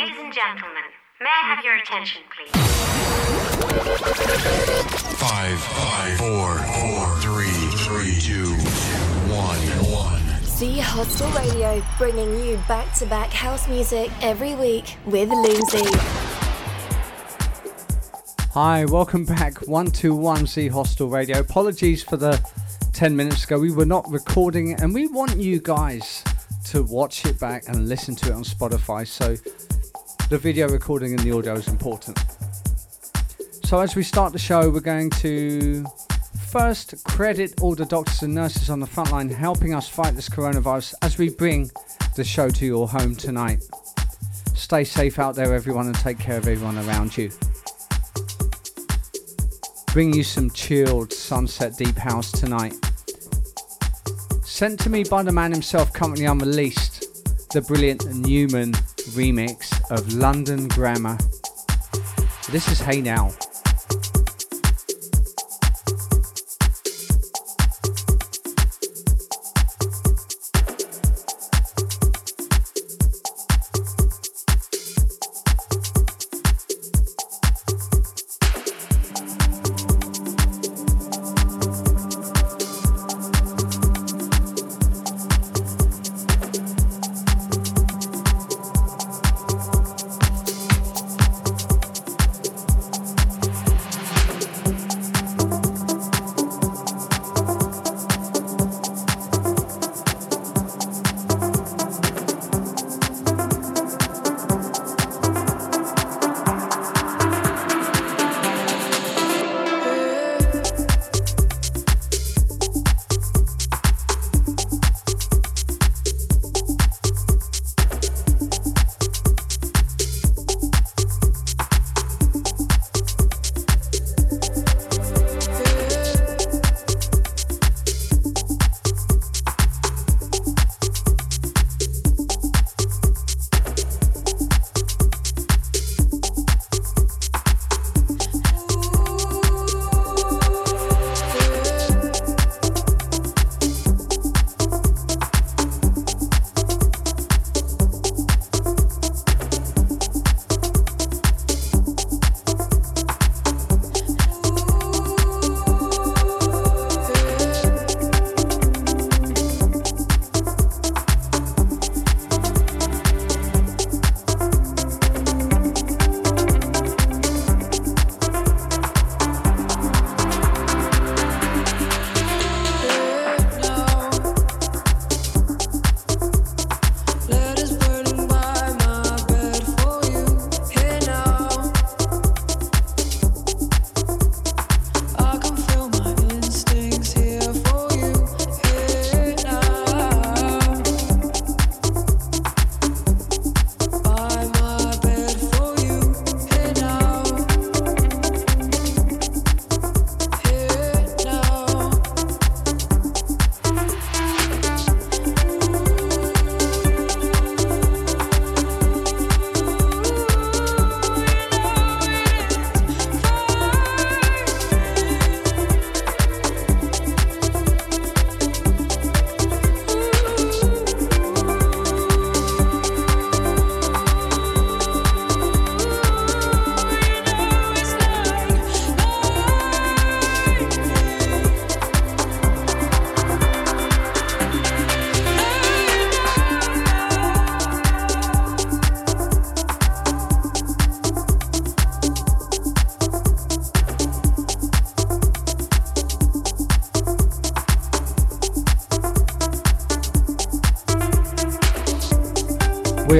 Ladies and gentlemen, may I have your attention, please? Five, five, four, four, three, three, two, one, one. Z Hostel Radio, bringing you back to back house music every week with Loomsy. Hi, welcome back. 121 Z Hostel Radio. Apologies for the 10 minutes ago. We were not recording it, and we want you guys to watch it back and listen to it on Spotify. So the video recording and the audio is important. So as we start the show, we're going to first credit all the doctors and nurses on the front line helping us fight this coronavirus as we bring the show to your home tonight. Stay safe out there, everyone, and take care of everyone around you. Bring you some chilled sunset deep house tonight. Sent to me by the man himself, currently unreleased, the brilliant Newman remix of London Grammar. This is Hey Now.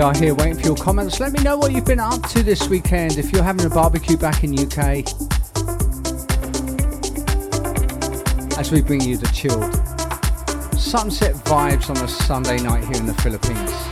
We are here waiting for your comments. Let me know what you've been up to this weekend. If you're having a barbecue back in UK, as we bring you the chilled sunset vibes on a Sunday night here in the Philippines.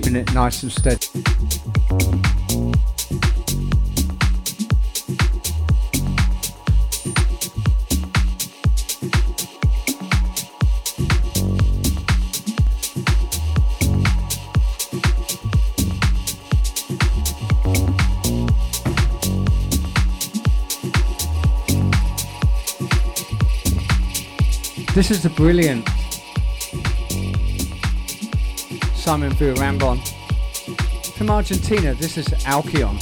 Keeping it nice and steady. This is a brilliant Simon Rambon. From Argentina, this is Alcyon.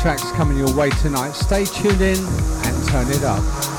Tracks coming your way tonight. Stay tuned in and turn it up.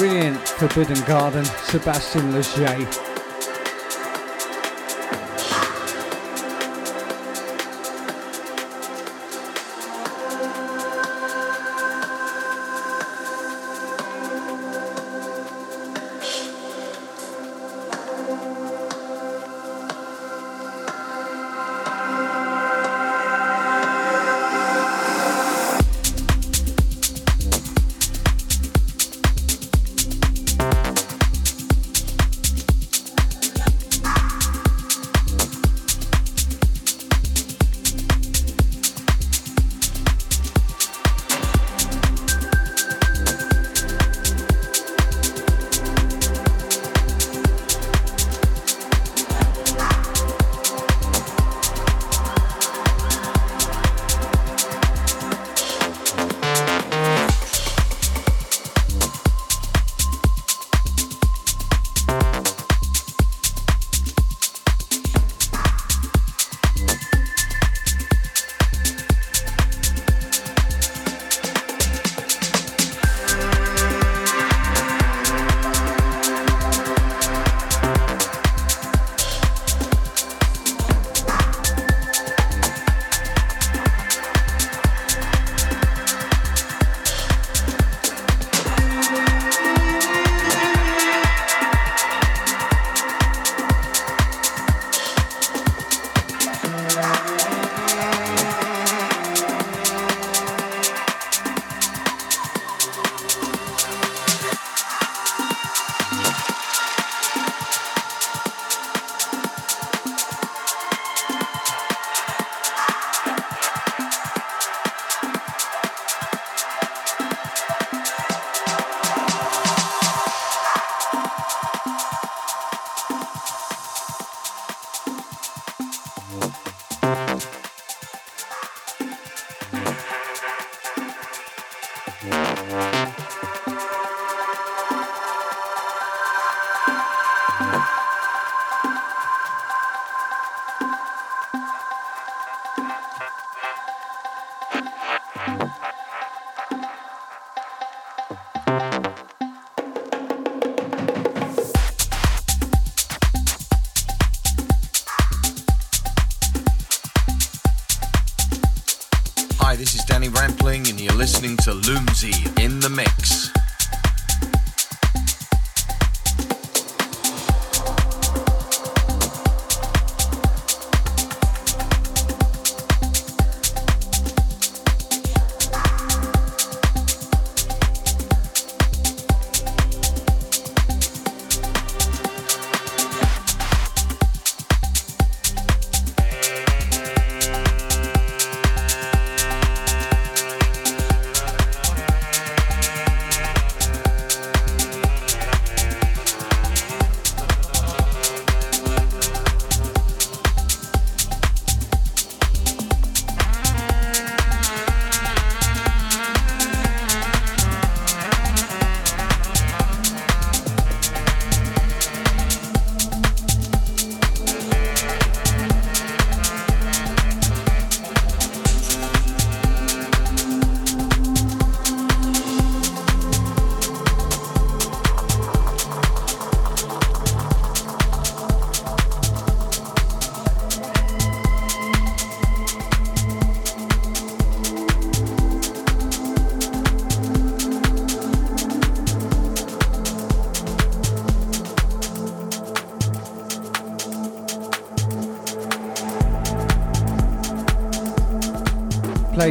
Brilliant Forbidden Garden, Sebastian Leger.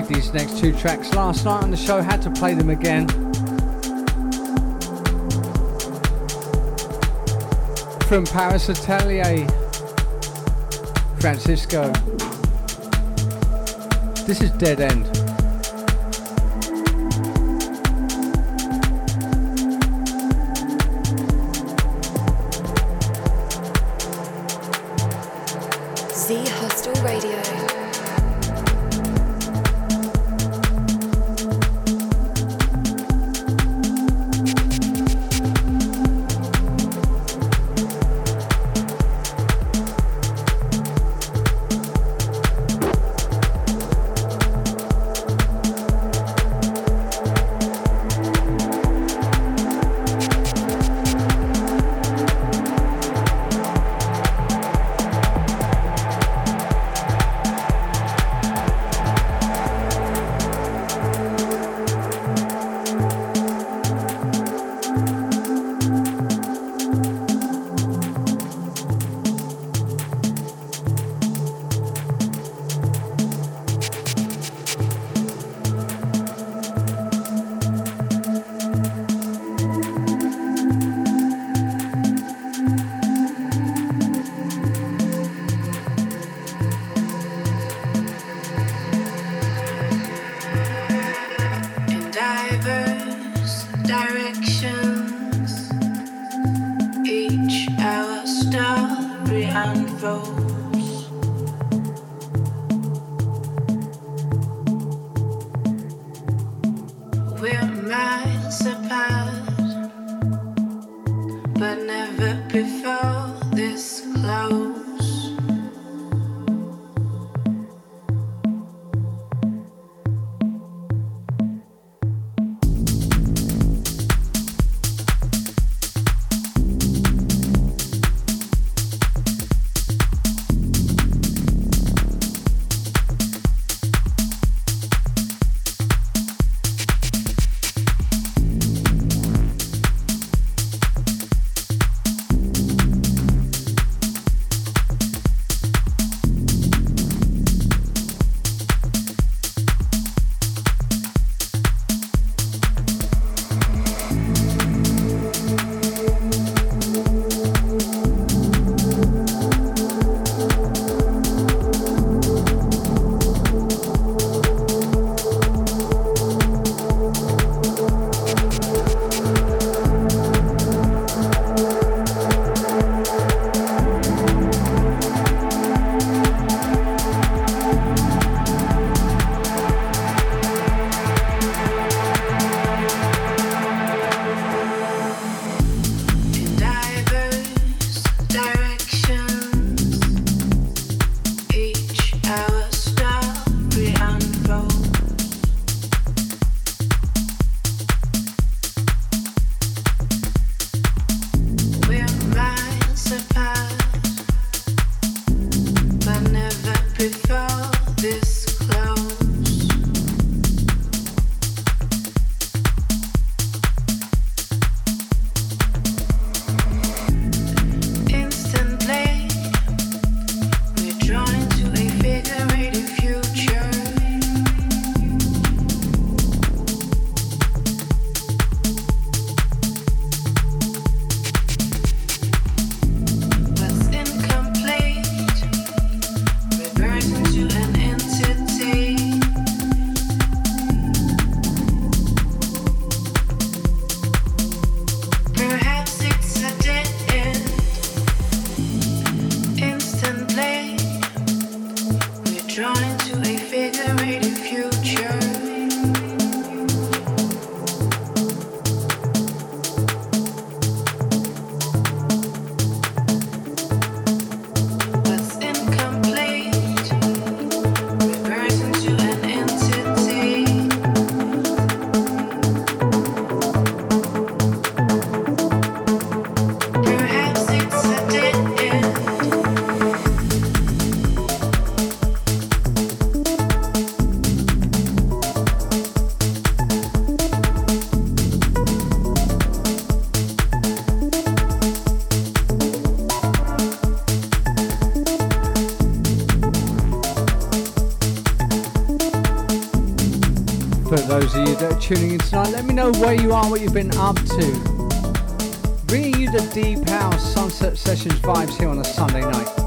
These next two tracks last night on the show, had to play them again. From Paris Atelier, Francisco. This is Dead End. Know where you are, what you've been up to. Bringing you the Deep House Sunset Sessions vibes here on a Sunday night.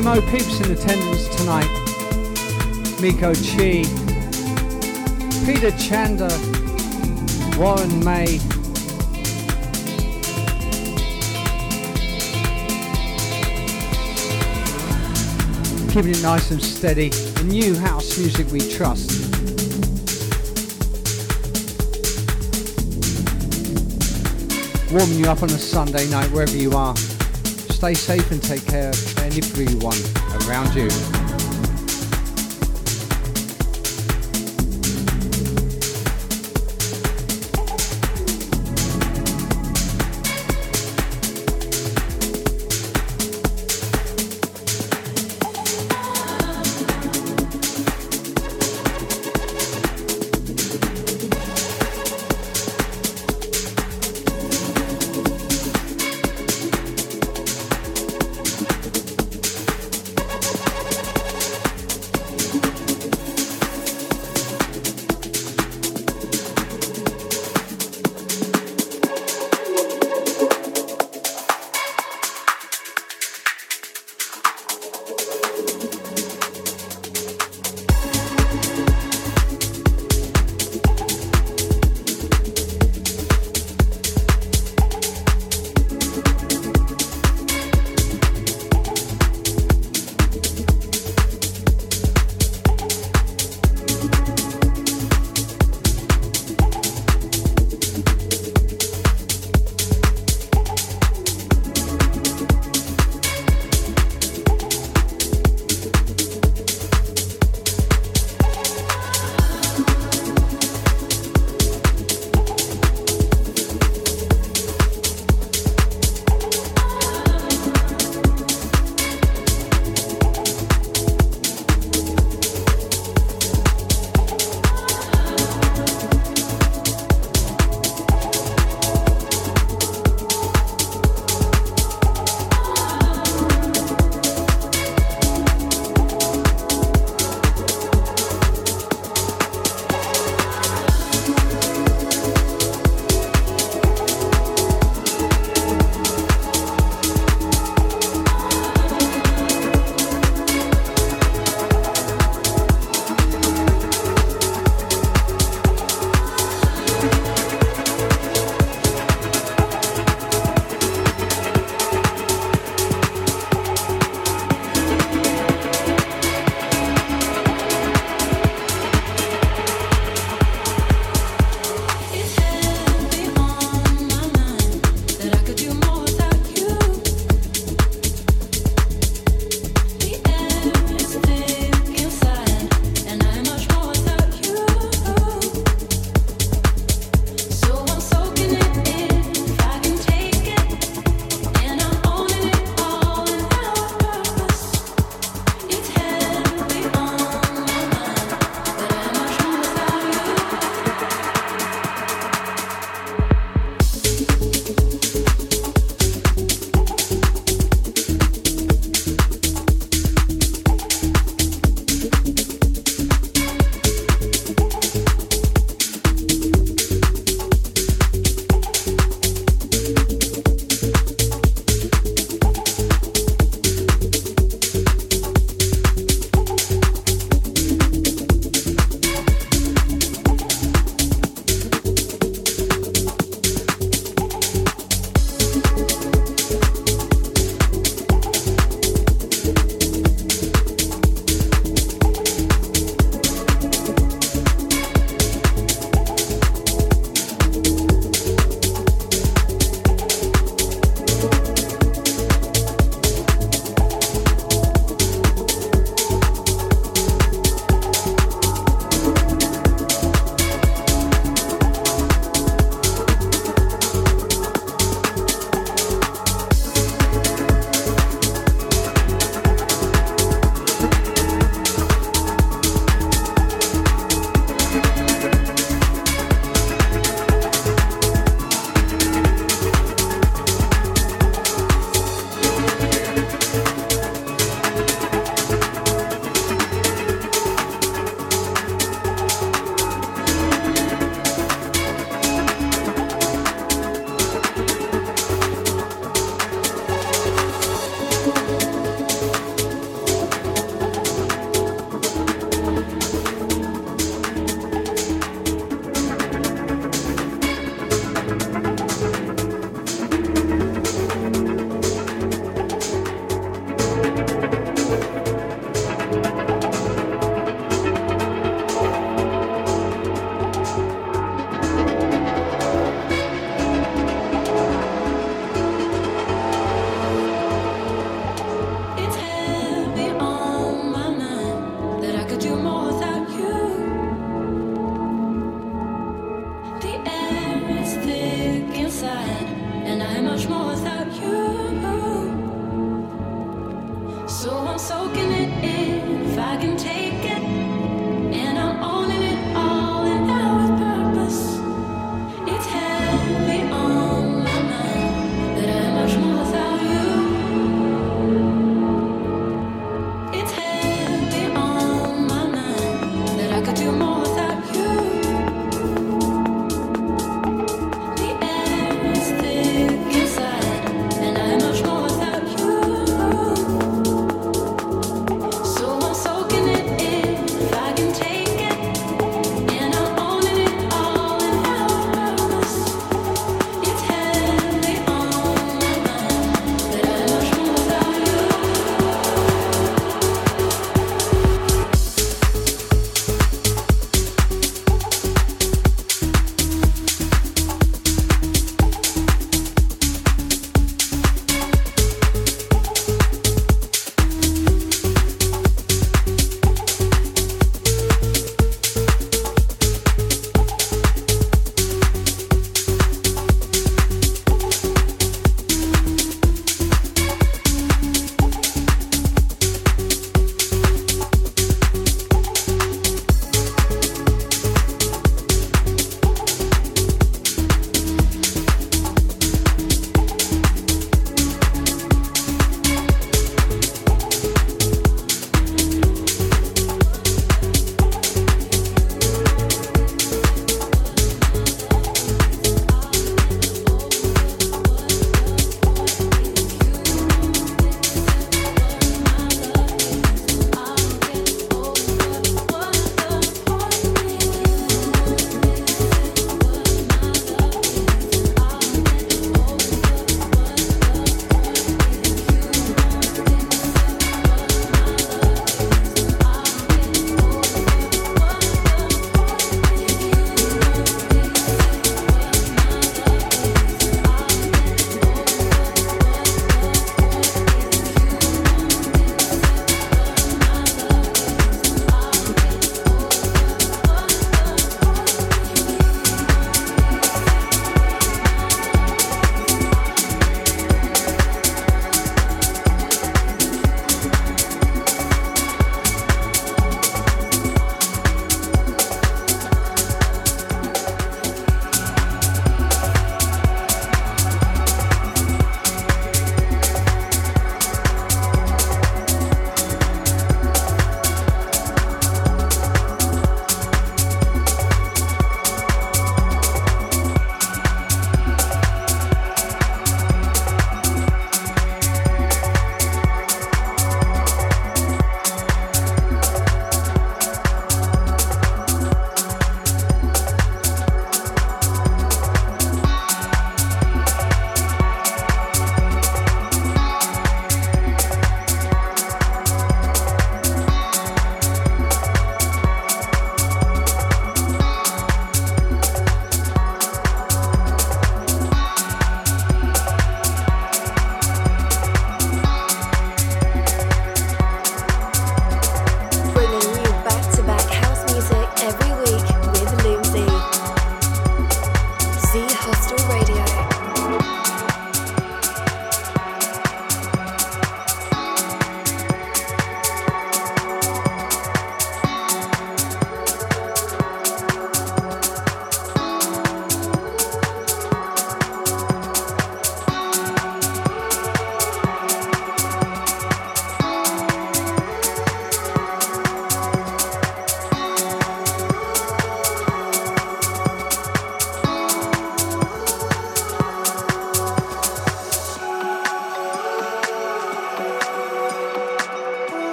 TMO peeps in attendance tonight. Miko Chi, Peter Chanda, Warren May, keeping it nice and steady. The new house music we trust. Warming you up on a Sunday night wherever you are. Stay safe and take care of everyone around you.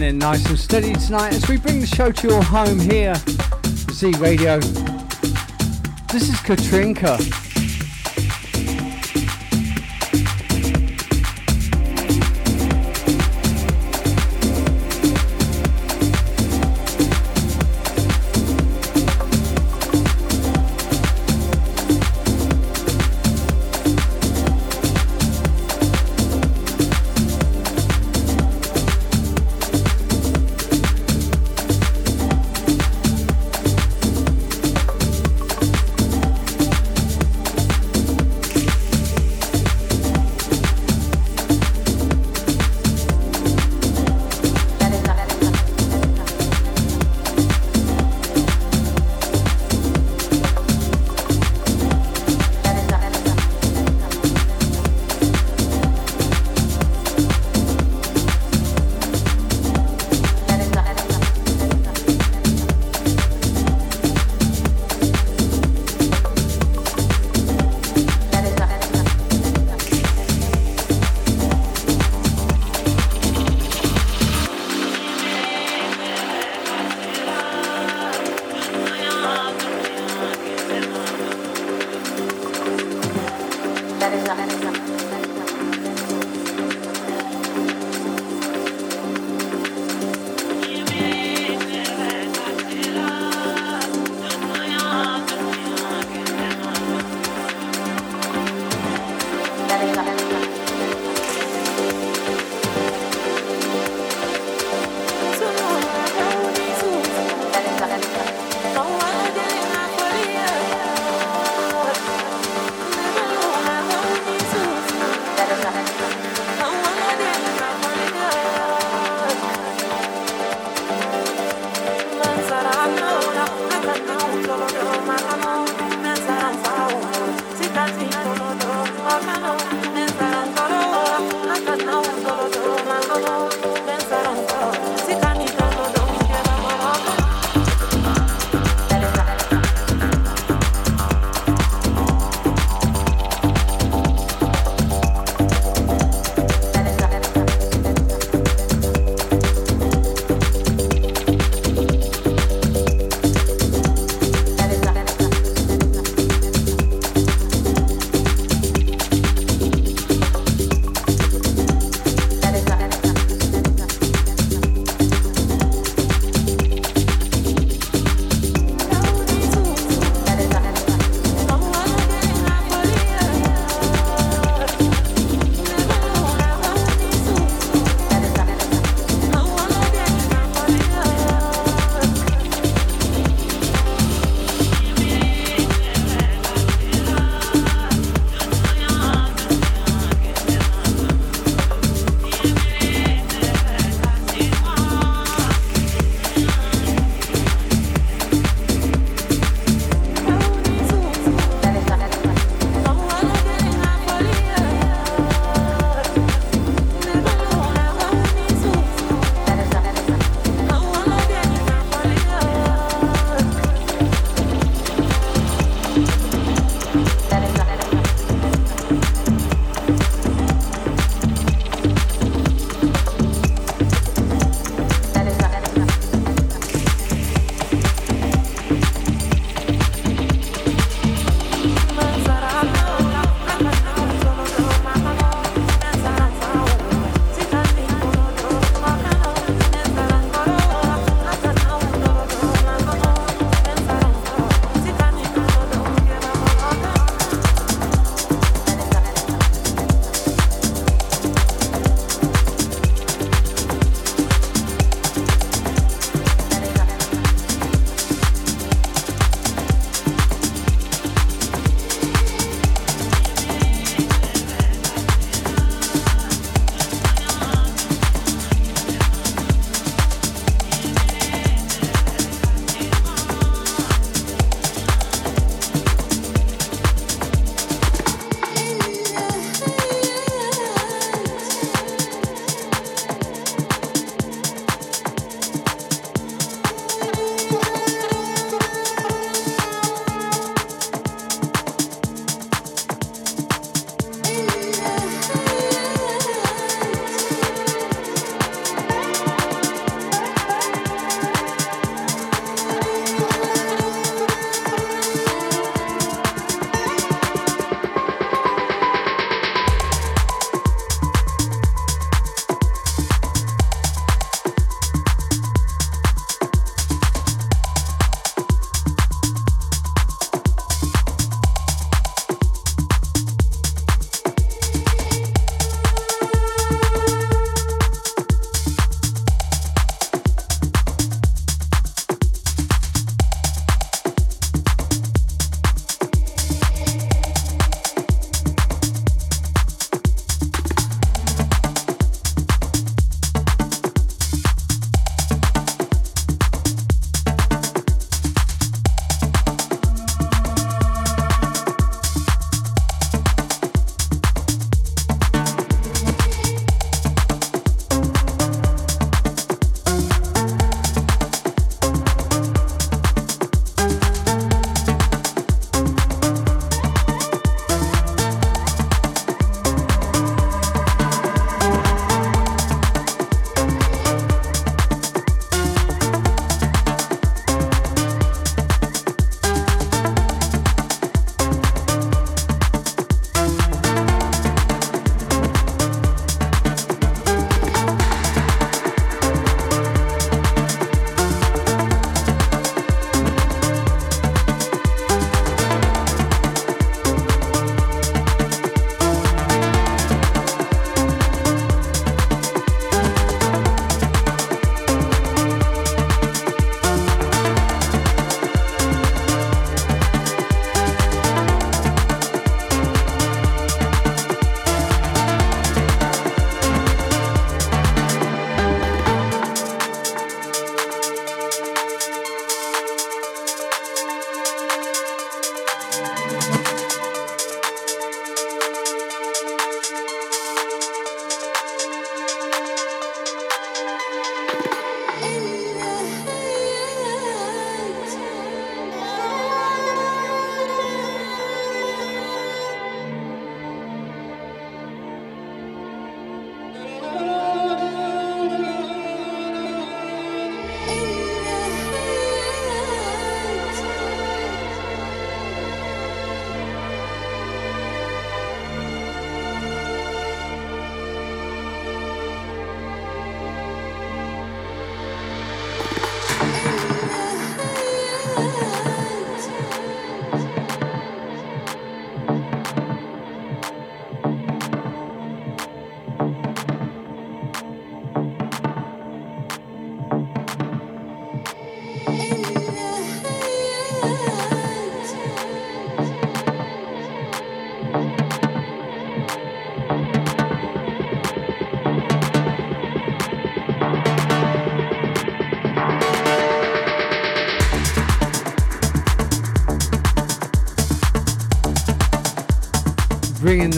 Keeping it nice and steady tonight as we bring the show to your home here, Z Radio. This is Katrinka.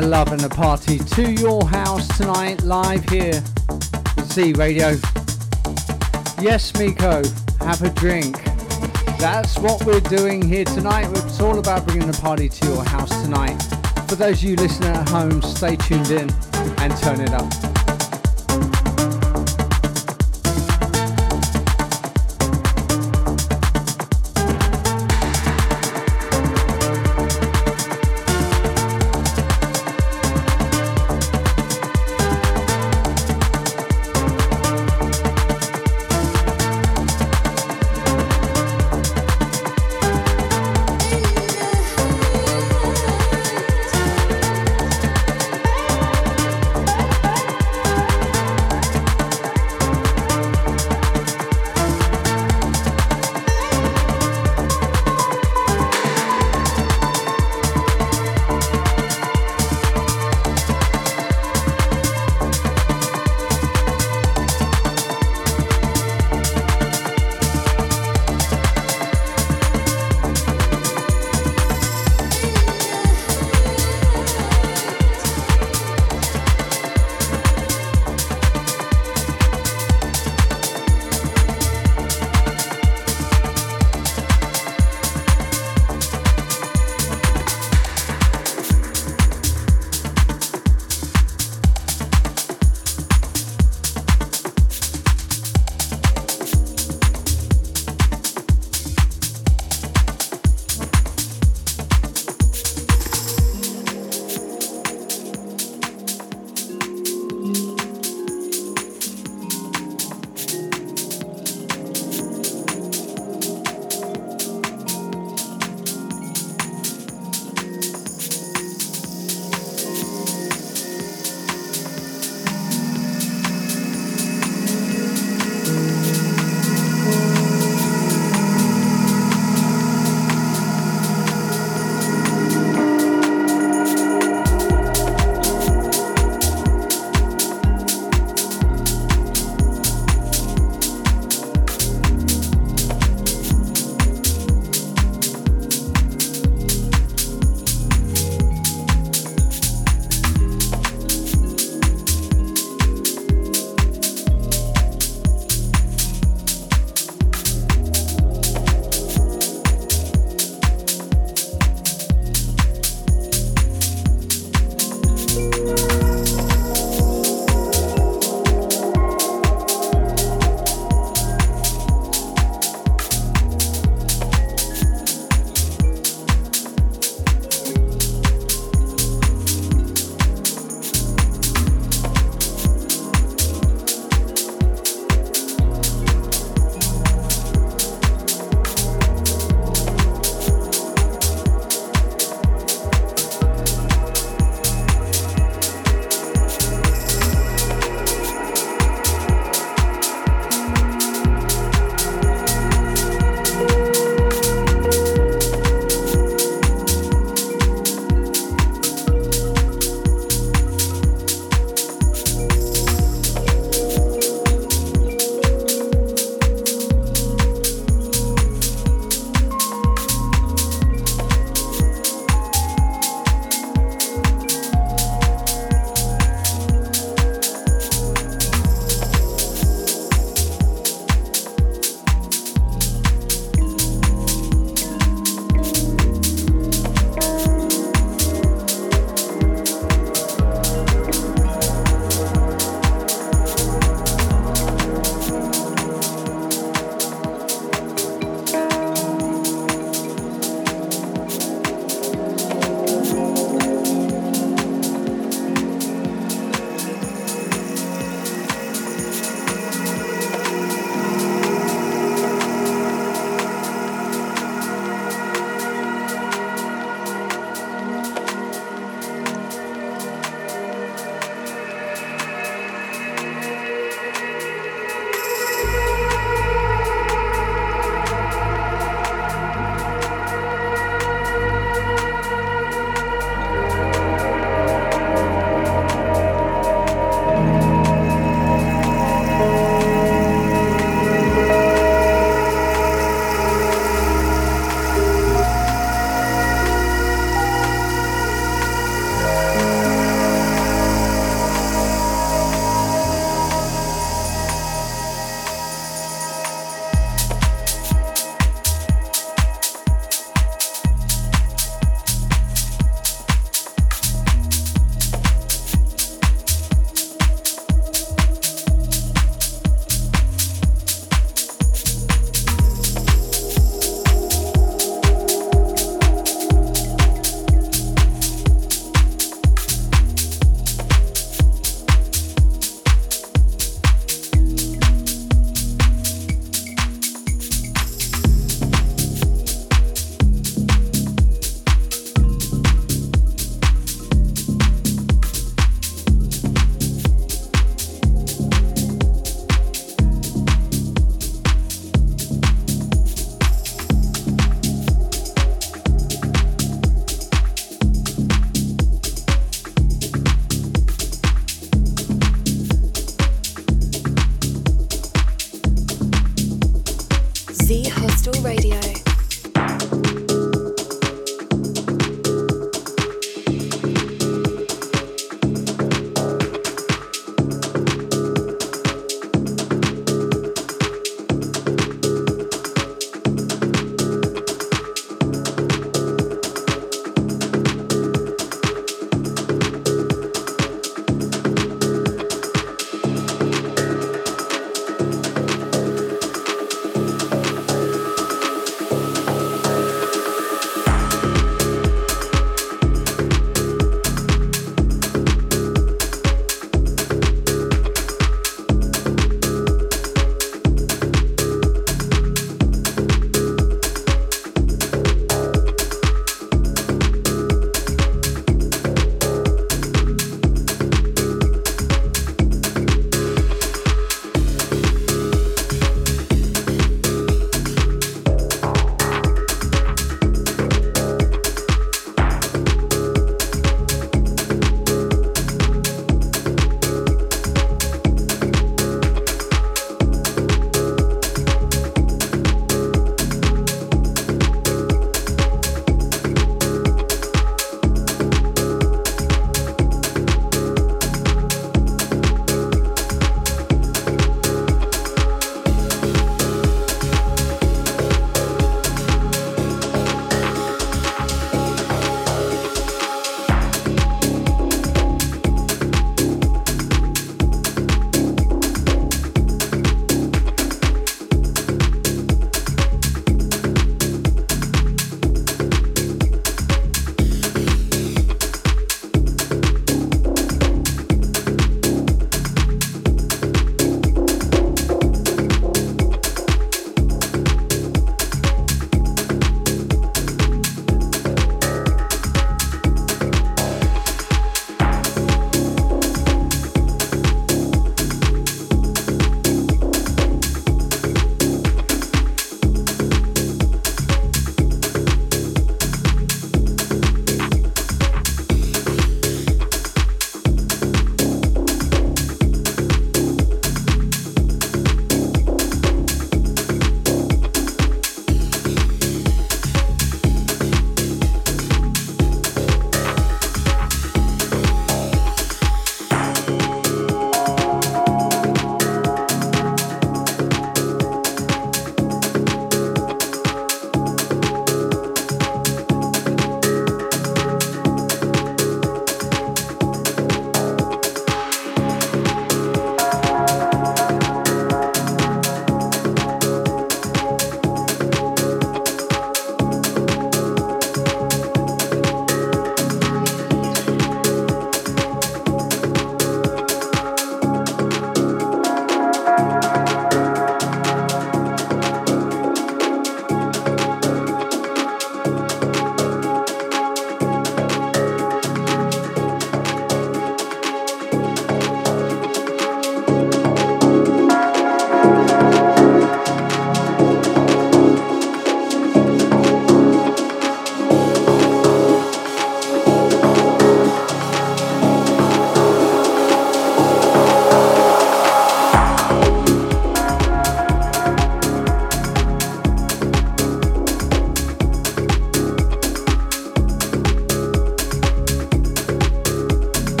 The love and the party to your house tonight, live here Z Radio. Yes, Miko, have a drink. That's what we're doing here tonight. It's all about bringing the party to your house tonight. For those of you listening at home, stay tuned in and turn it up.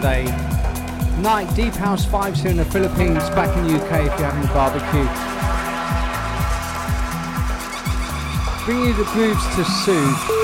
Sunday night. Deep House vibes here in the Philippines, back in the UK if you're having a barbecue. Bring you the grooves to soothe.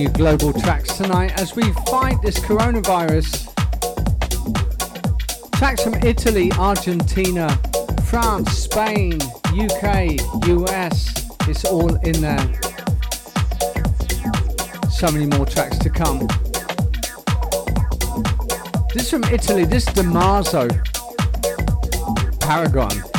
You global tracks tonight as we fight this coronavirus. Tracks from Italy, Argentina, France, Spain, UK, US. It's all in there. So many more tracks to come. This is from Italy. This is Damaso. Paragon.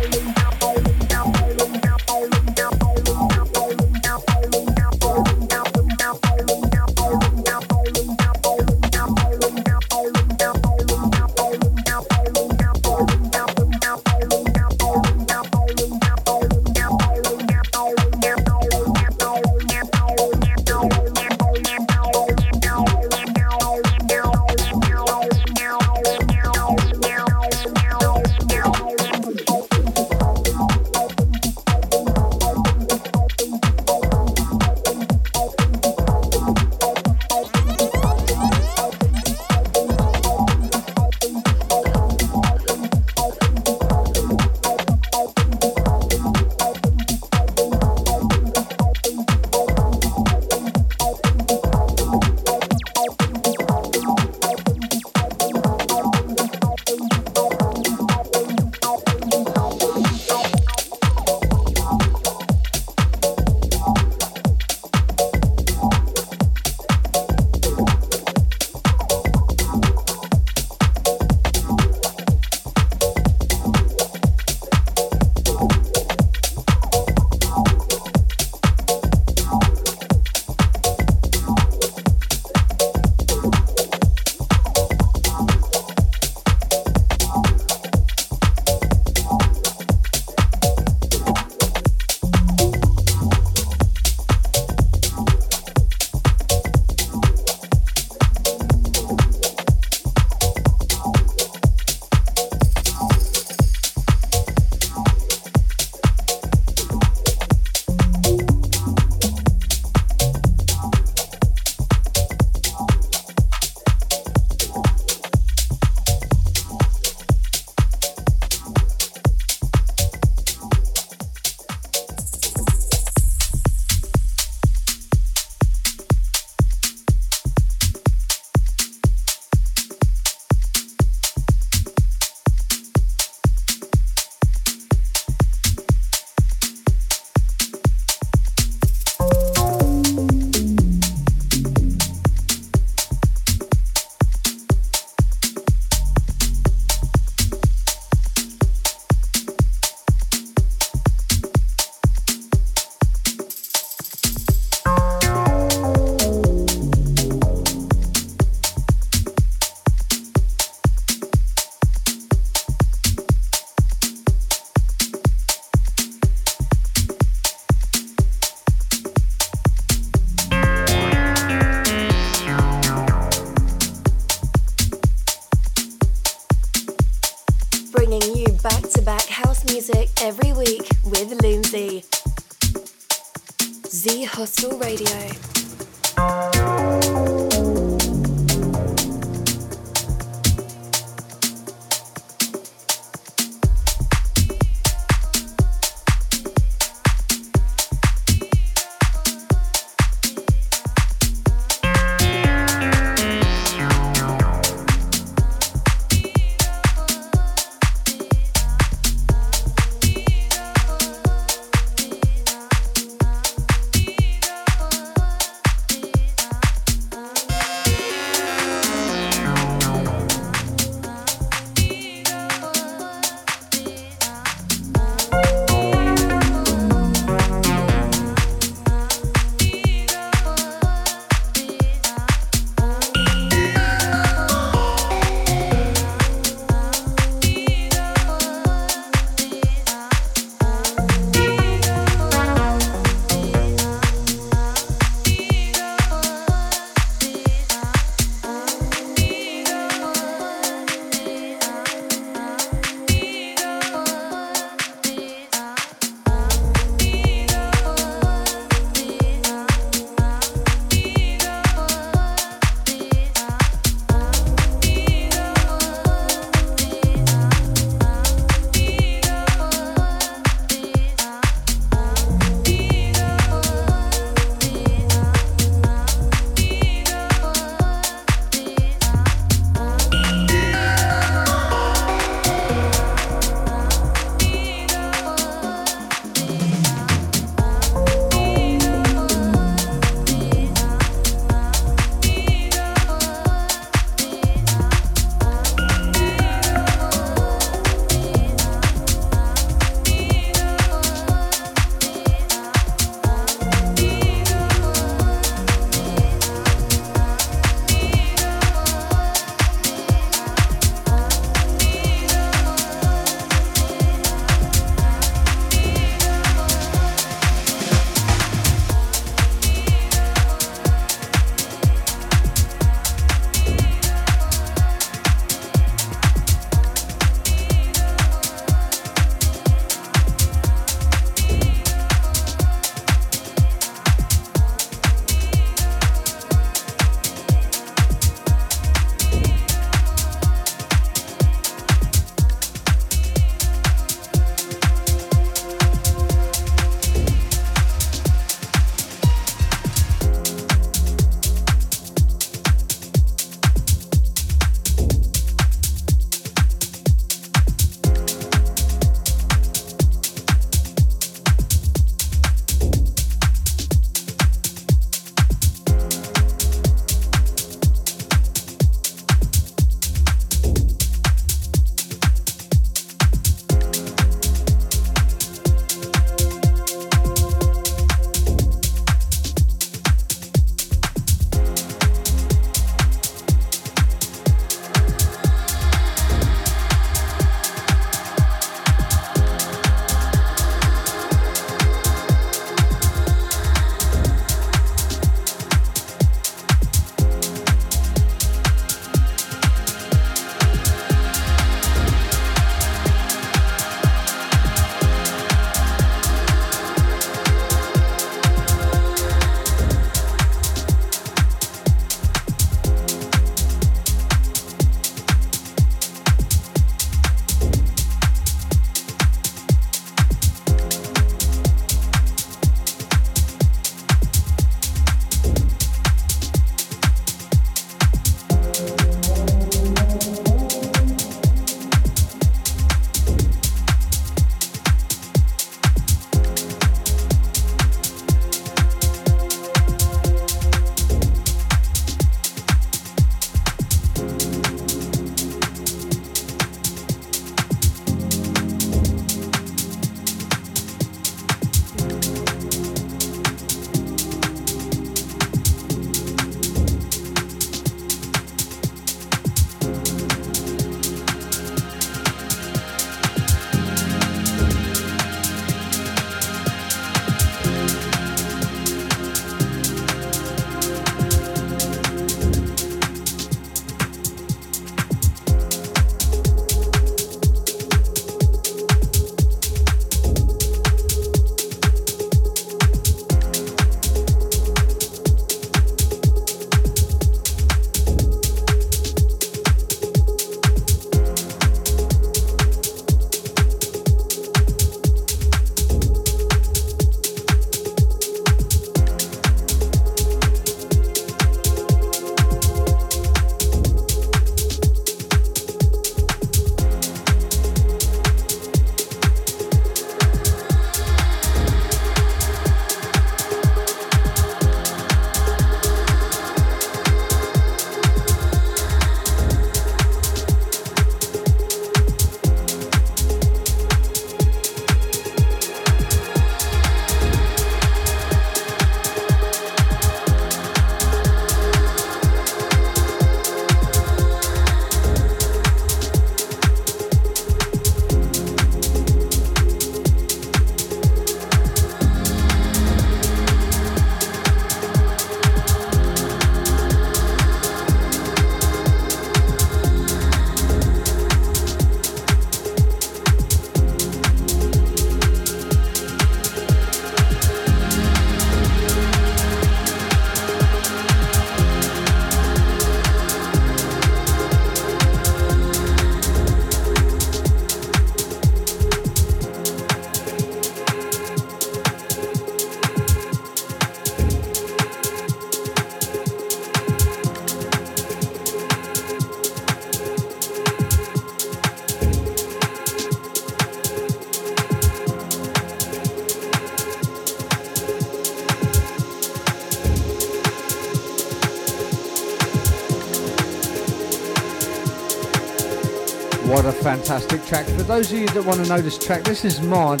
Fantastic track. For those of you that want to know this track, this is Mod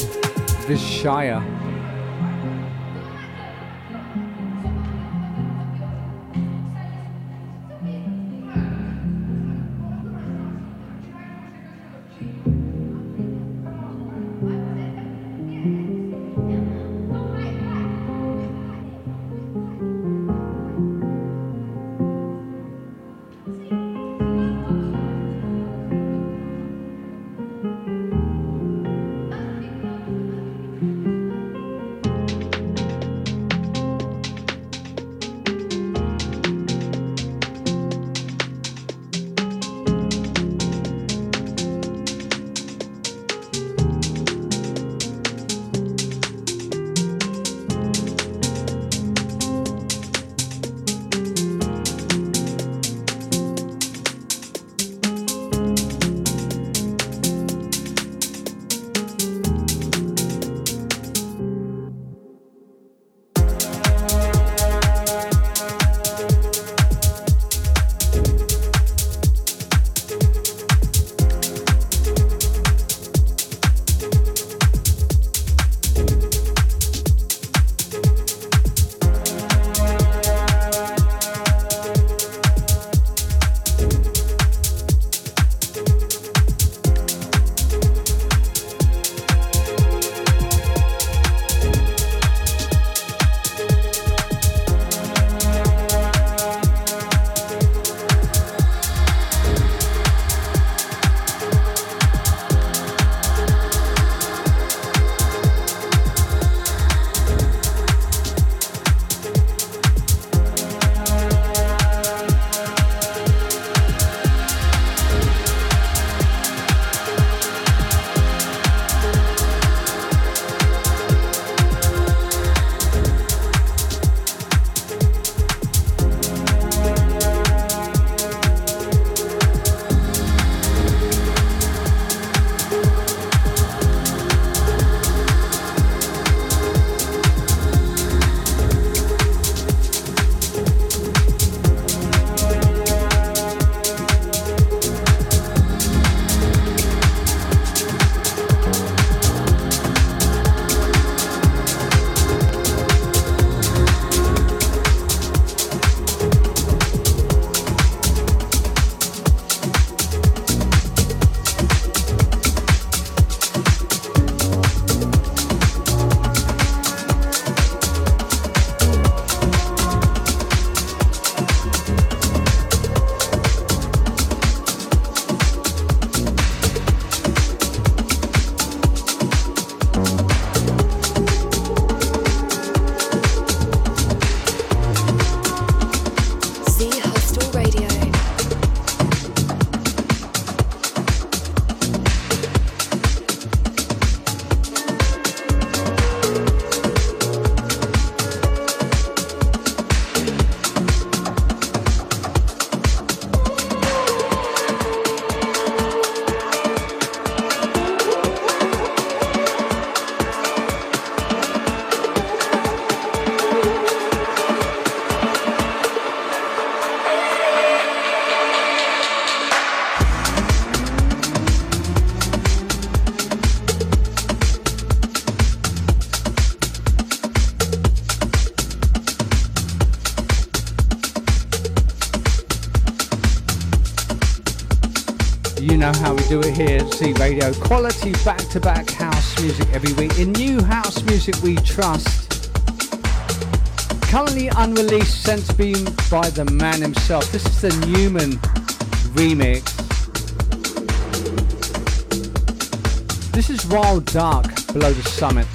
Vishaya. do Quality back to back house music every week. In new house music we trust. Currently unreleased, sent to by the man himself. This is the Newman remix. This is Wild Dark below the summit.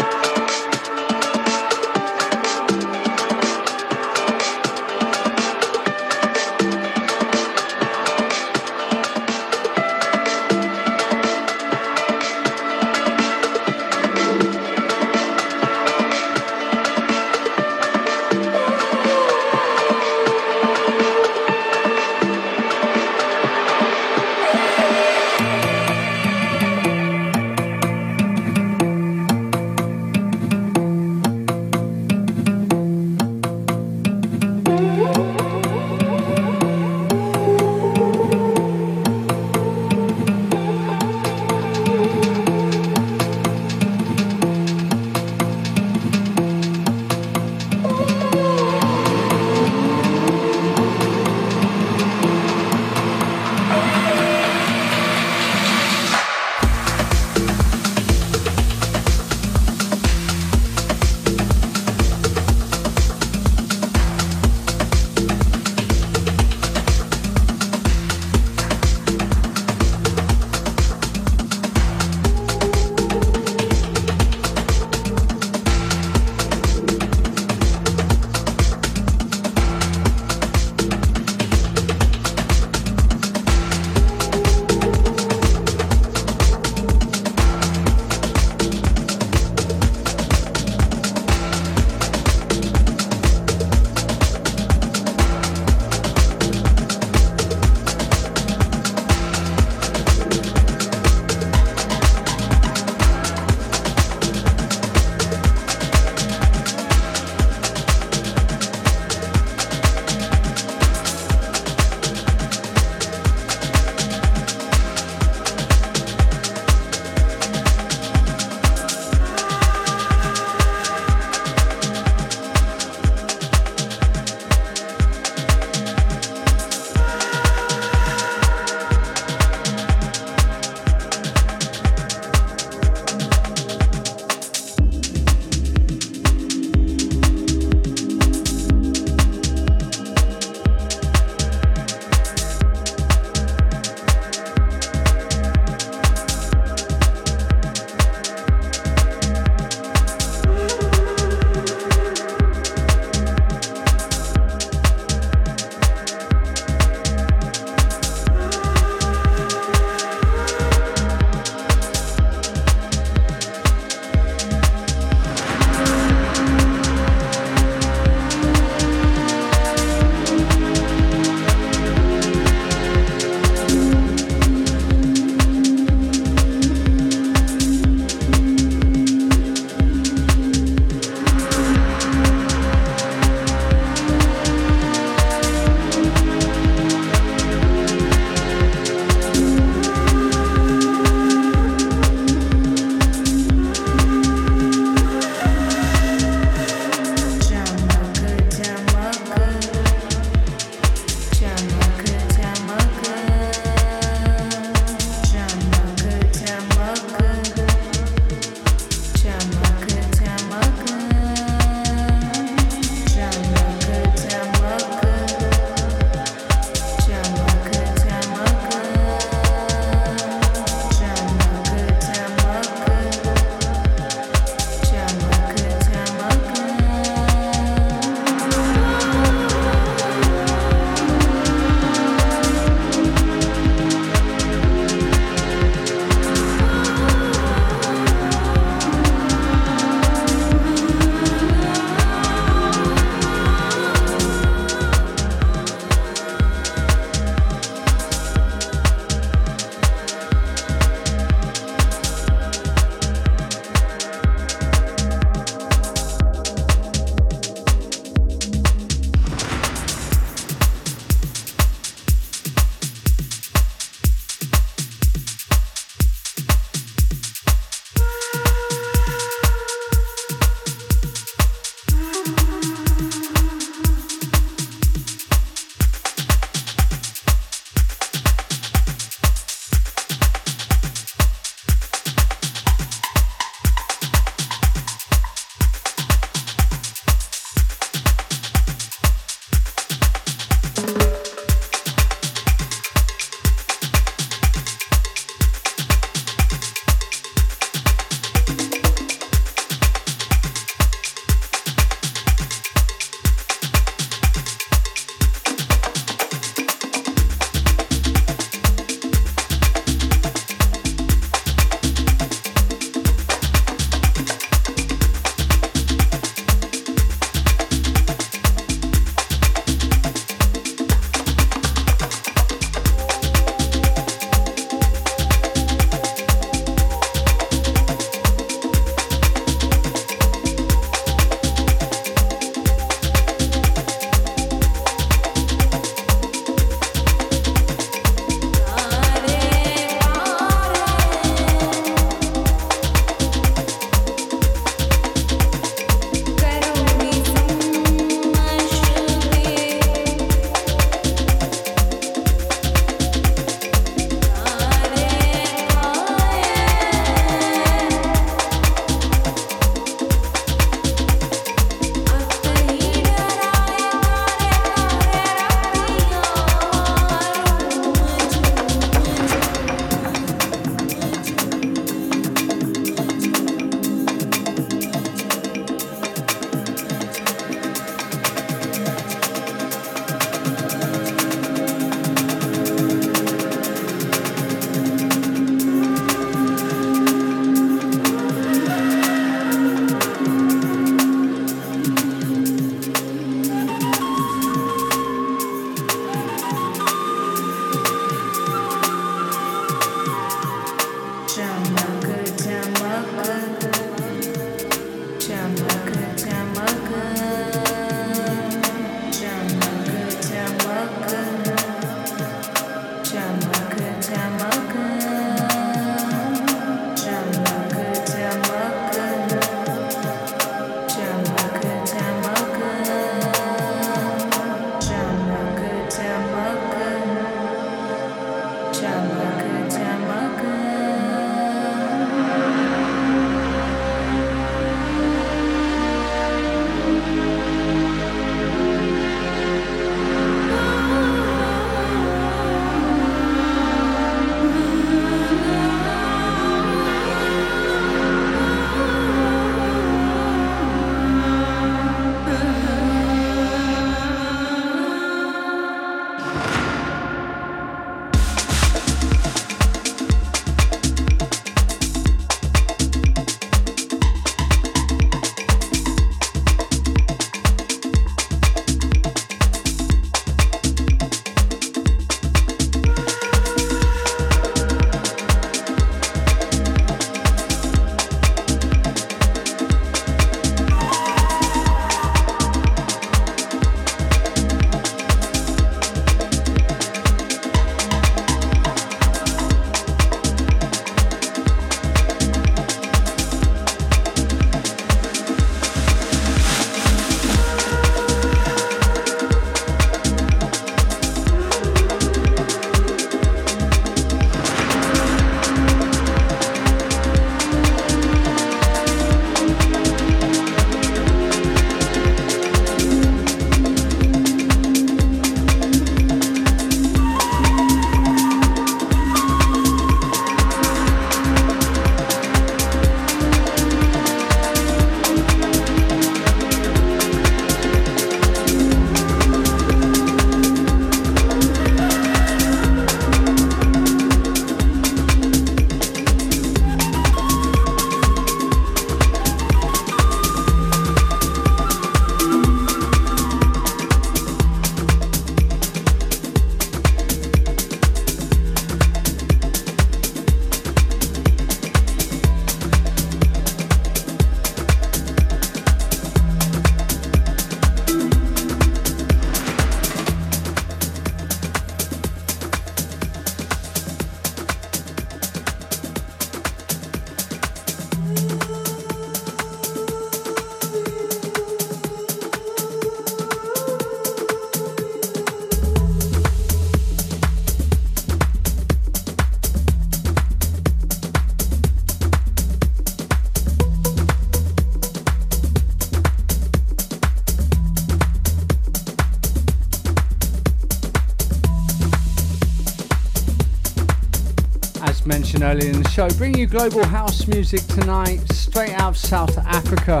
Earlier in the show, bring you global house music tonight, straight out of South Africa.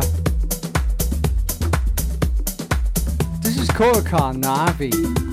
This is Korakan Navi.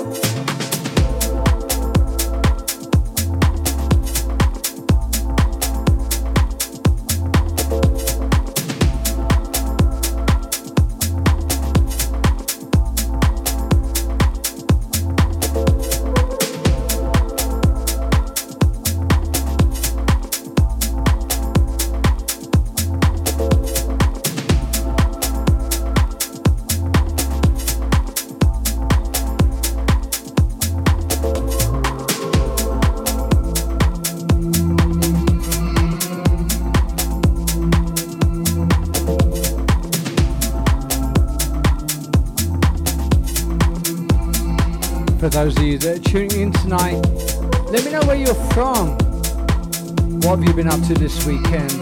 you those of you that are tuning in tonight. Let me know where you're from. What have you been up to this weekend?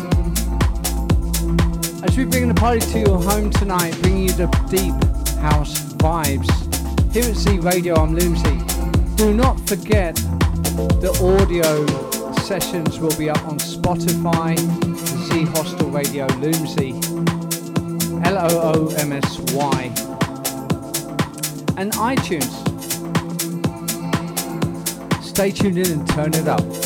As we bring the party to your home tonight, bringing you the deep house vibes. Here at Z Radio, I'm Loomsy. Do not forget the audio sessions will be up on Spotify, Z Hostel Radio Loomsy, L O O M S Y, and iTunes. Stay tuned in and turn it up.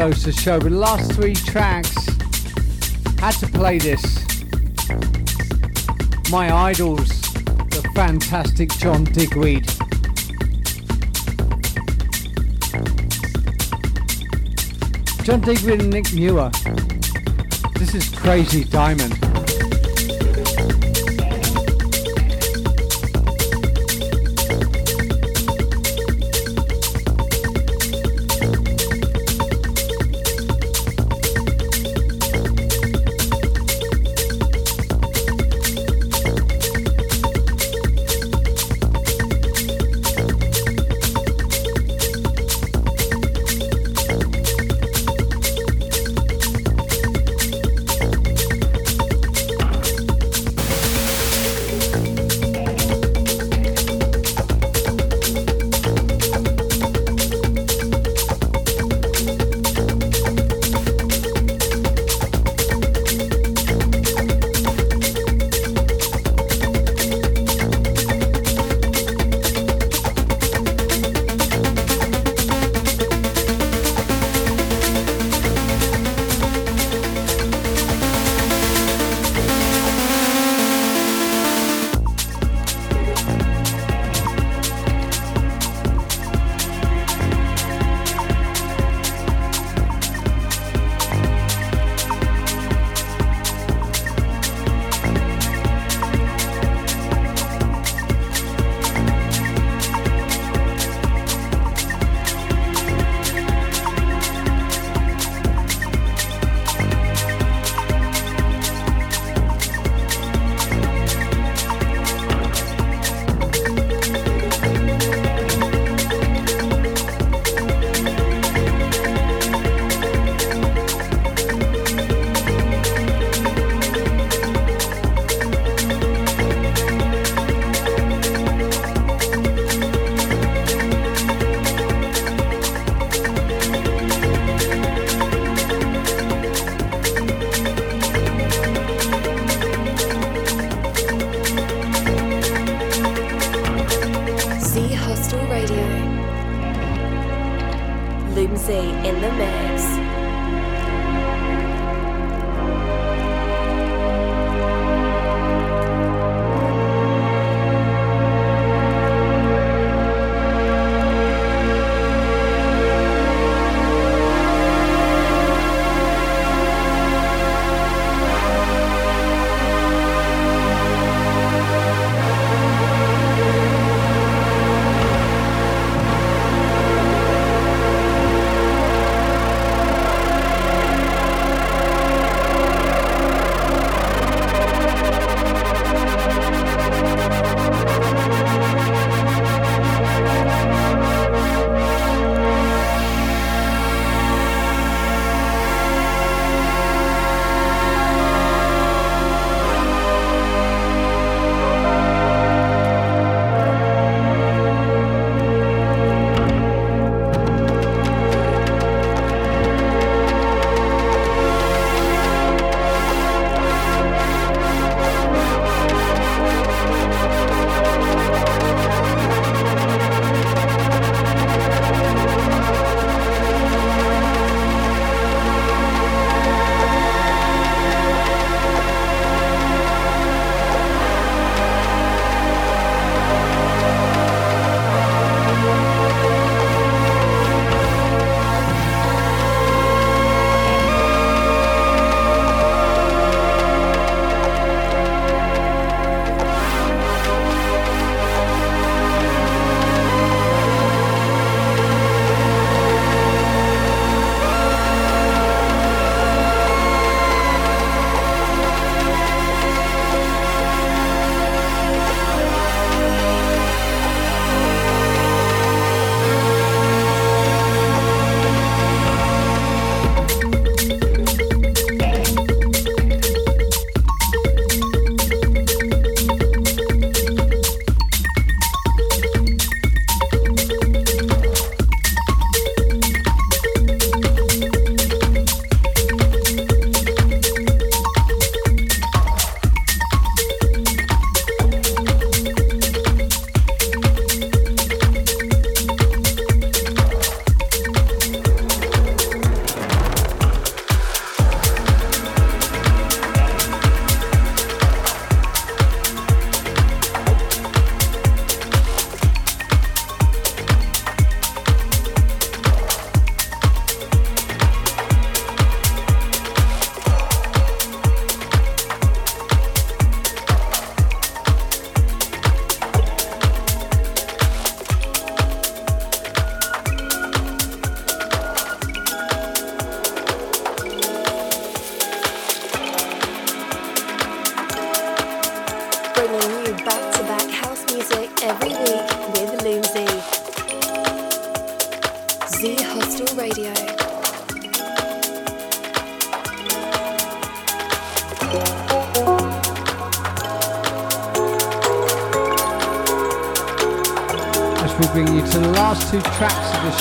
Close the show, but the last three tracks had to play this. My idols, the fantastic John Digweed. John Digweed and Nick Muir. This is Crazy Diamond.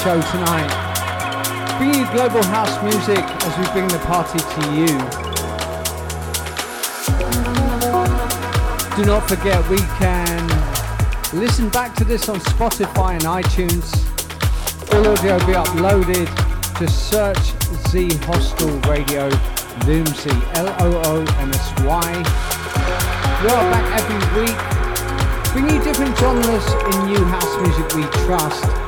Show tonight. Bringing you global house music as we bring the party to you. Do not forget we can listen back to this on Spotify and iTunes. All audio will be uploaded. Just search Z Hostel Radio Loomsy, L-O-O-M-S-Y. We are back every week bringing you different genres in new house music we trust.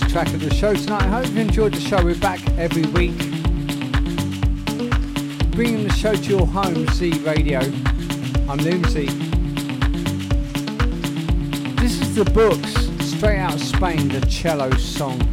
Track of the show tonight. I hope you enjoyed the show. We're back every week, bringing the show to your home, Z Radio. I'm Loomsy. This is the books, straight out of Spain, the cello song.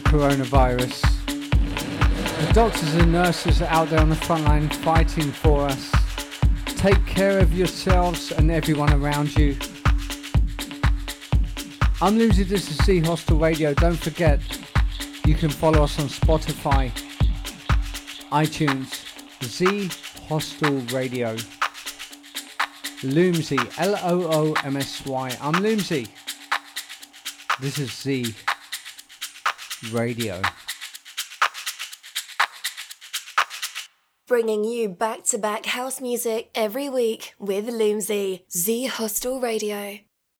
Coronavirus. The doctors and nurses are out there on the front line fighting for us. Take care of yourselves and everyone around you. I'm Loomsy, this is Z Hostel Radio. Don't forget, you can follow us on Spotify, iTunes, Z Hostel Radio. Loomsy, L O O M S Y. I'm Loomsy. This is Z Radio. Bringing you back to back house music every week with Loomsy, Z Hostel Radio.